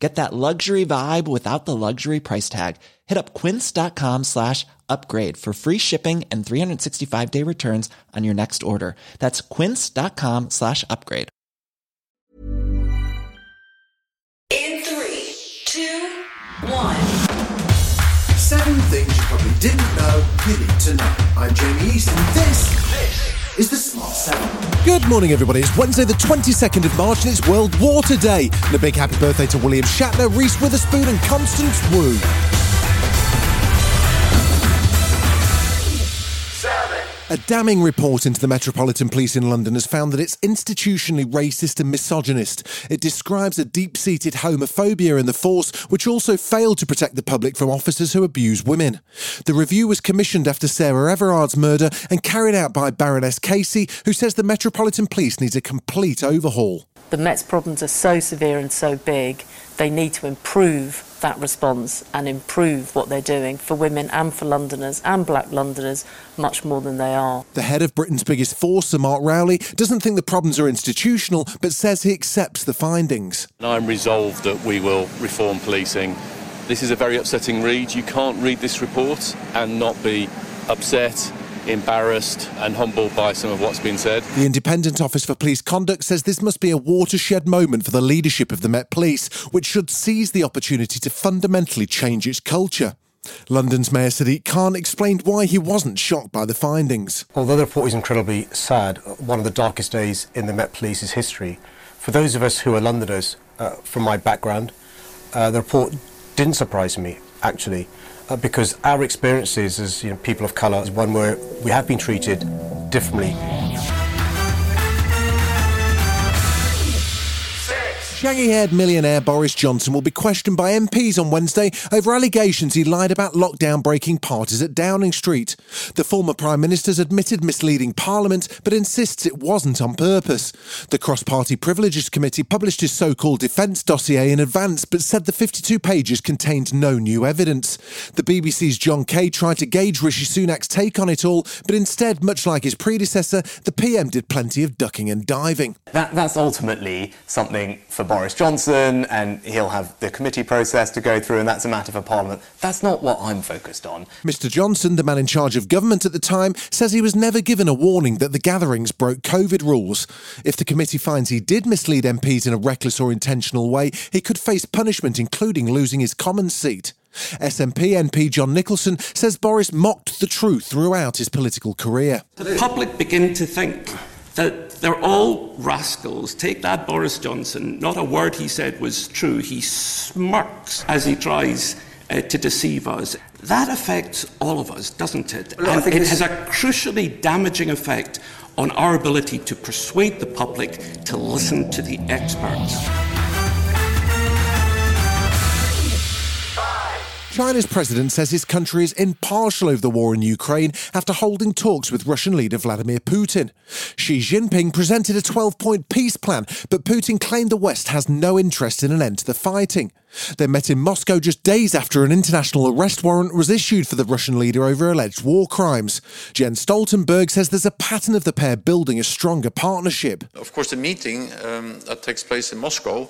Get that luxury vibe without the luxury price tag. Hit up quince.com slash upgrade for free shipping and 365 day returns on your next order. That's quince.com slash upgrade. In three, two, one. Seven things you probably didn't know you need to know. I'm Jamie East, and this is the Smart Seven. Good morning, everybody. It's Wednesday, the 22nd of March, and it's World Water Day. And a big happy birthday to William Shatner, Reese Witherspoon, and Constance Wu. A damning report into the Metropolitan Police in London has found that it's institutionally racist and misogynist. It describes a deep seated homophobia in the force, which also failed to protect the public from officers who abuse women. The review was commissioned after Sarah Everard's murder and carried out by Baroness Casey, who says the Metropolitan Police needs a complete overhaul. The Met's problems are so severe and so big, they need to improve that response and improve what they're doing for women and for Londoners and black Londoners much more than they are. The head of Britain's biggest force, Sir Mark Rowley, doesn't think the problems are institutional, but says he accepts the findings. I'm resolved that we will reform policing. This is a very upsetting read. You can't read this report and not be upset, embarrassed, and humbled by some of what's been said. The Independent Office for Police Conduct says this must be a watershed moment for the leadership of the Met Police, which should seize the opportunity to fundamentally change its culture. London's Mayor Sadiq Khan explained why he wasn't shocked by the findings. Although the report is incredibly sad, one of the darkest days in the Met Police's history, for those of us who are Londoners, uh, from my background, uh, the report didn't surprise me, actually, Uh, because our experiences as you know, people of colour is one where we have been treated differently. Shaggy haired millionaire Boris Johnson will be questioned by MPs on Wednesday over allegations he lied about lockdown breaking parties at Downing Street. The former Prime Minister's admitted misleading Parliament but insists it wasn't on purpose. The Cross Party Privileges Committee published his so called defence dossier in advance but said the 52 pages contained no new evidence. The BBC's John Kay tried to gauge Rishi Sunak's take on it all, but instead, much like his predecessor, the PM did plenty of ducking and diving. That, that's ultimately something for Boris Johnson, and he'll have the committee process to go through, and that's a matter for Parliament. That's not what I'm focused on. Mr. Johnson, the man in charge of government at the time, says he was never given a warning that the gatherings broke COVID rules. If the committee finds he did mislead MPs in a reckless or intentional way, he could face punishment, including losing his Commons seat. SNP MP John Nicolson says Boris mocked the truth throughout his political career. The public begin to think that they're all rascals. Take that Boris Johnson. Not a word he said was true. He smirks as he tries uh, to deceive us. That affects all of us, doesn't it? Well, and it this- has a crucially damaging effect on our ability to persuade the public to listen to the experts. China's president says his country is impartial over the war in Ukraine after holding talks with Russian leader Vladimir Putin. Xi Jinping presented a 12 point peace plan, but Putin claimed the West has no interest in an end to the fighting. They met in Moscow just days after an international arrest warrant was issued for the Russian leader over alleged war crimes. Jens Stoltenberg says there's a pattern of the pair building a stronger partnership. Of course, the meeting um, that takes place in Moscow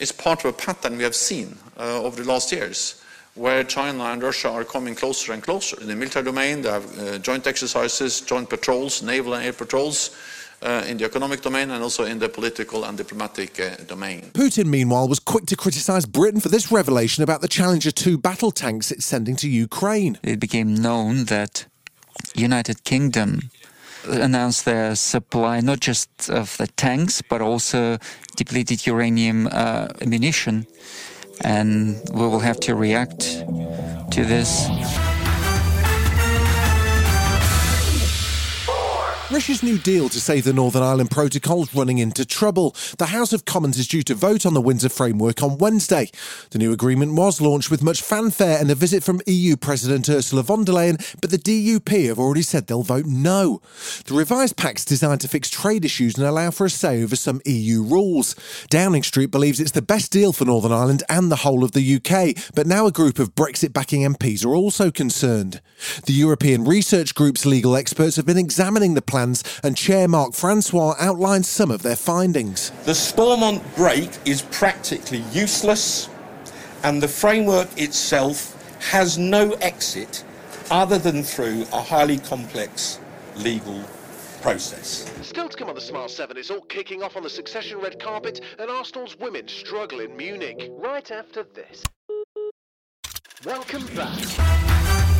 is part of a pattern we have seen uh, over the last years, where China and Russia are coming closer and closer. In the military domain, they have uh, joint exercises, joint patrols, naval and air patrols. Uh, in the economic domain and also in the political and diplomatic uh, domain. Putin, meanwhile, was quick to criticise Britain for this revelation about the Challenger 2 battle tanks it's sending to Ukraine. It became known that United Kingdom announced their supply not just of the tanks but also depleted uranium uh, ammunition, and we will have to react to this. Rishi's new deal to save the Northern Ireland Protocol's running into trouble. The House of Commons is due to vote on the Windsor Framework on Wednesday. The new agreement was launched with much fanfare and a visit from EU President Ursula von der Leyen, but the DUP have already said they'll vote no. The revised pact's designed to fix trade issues and allow for a say over some EU rules. Downing Street believes it's the best deal for Northern Ireland and the whole of the UK, but now a group of Brexit backing MPs are also concerned. The European Research Group's legal experts have been examining the plans, and Chair Mark Francois outlined some of their findings. The Stormont break is practically useless, and the framework itself has no exit other than through a highly complex legal process. Still to come on the Smart 7, it's all kicking off on the succession red carpet and Arsenal's women struggle in Munich. Right after this. Welcome back.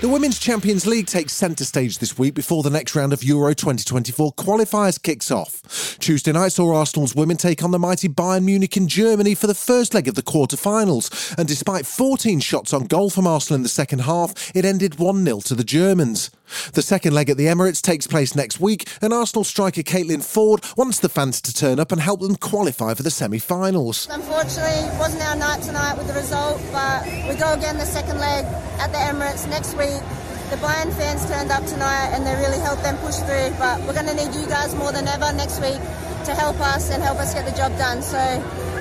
The Women's Champions League takes centre stage this week before the next round of Euro 2024 qualifiers kicks off. Tuesday night saw Arsenal's women take on the mighty Bayern Munich in Germany for the first leg of the quarter-finals, and despite 14 shots on goal from Arsenal in the second half, it ended 1-0 to the Germans. The second leg at the Emirates takes place next week, and Arsenal striker Caitlin Foord wants the fans to turn up and help them qualify for the semi-finals. Unfortunately, it wasn't our night tonight with the result, but we go again the second leg at the Emirates next week. The Bayern fans turned up tonight and they really helped them push through, but we're going to need you guys more than ever next week to help us and help us get the job done. So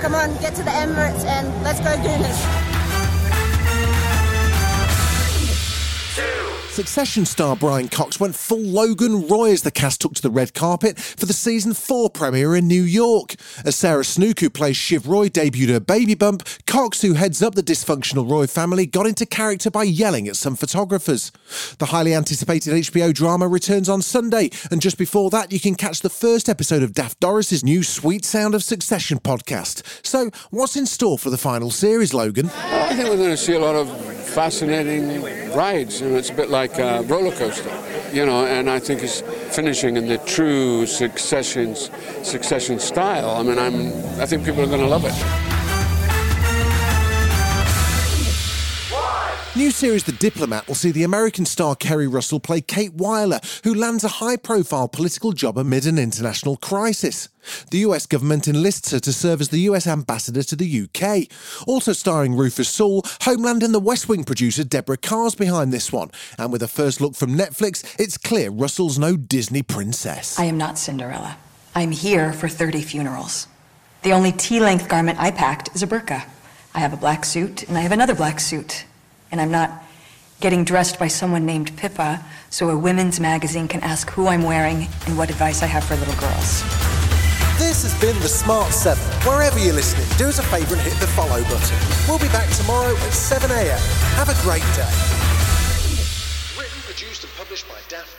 come on, get to the Emirates and let's go Gooners. Succession star Brian Cox went full Logan Roy as the cast took to the red carpet for the season 4 premiere in New York. As Sarah Snook, who plays Shiv Roy, debuted her baby bump, Cox, who heads up the dysfunctional Roy family, got into character by yelling at some photographers. The highly anticipated HBO drama returns on Sunday, and just before that, you can catch the first episode of Daft Doris's new Sweet Sound of Succession podcast. So, what's in store for the final series, Logan? I think we're going to see a lot of fascinating rides. You know, it's a bit like a roller coaster, you know, and I think it's finishing in the true succession succession style. I mean, I'm I think people are going to love it. New series The Diplomat will see the American star Keri Russell play Kate Wyler, who lands a high profile political job amid an international crisis. The US government enlists her to serve as the US ambassador to the UK. Also starring Rufus Sewell, Homeland and the West Wing producer Debora Cahn's behind this one. And with a first look from Netflix, it's clear Russell's no Disney princess. I am not Cinderella. I'm here for 30 funerals. The only T length garment I packed is a burqa. I have a black suit and I have another black suit. And I'm not getting dressed by someone named Pippa so a women's magazine can ask who I'm wearing and what advice I have for little girls. This has been The Smart 7. Wherever you're listening, do us a favour and hit the follow button. We'll be back tomorrow at 7am. Have a great day. Written, produced, and published by Daft Doris.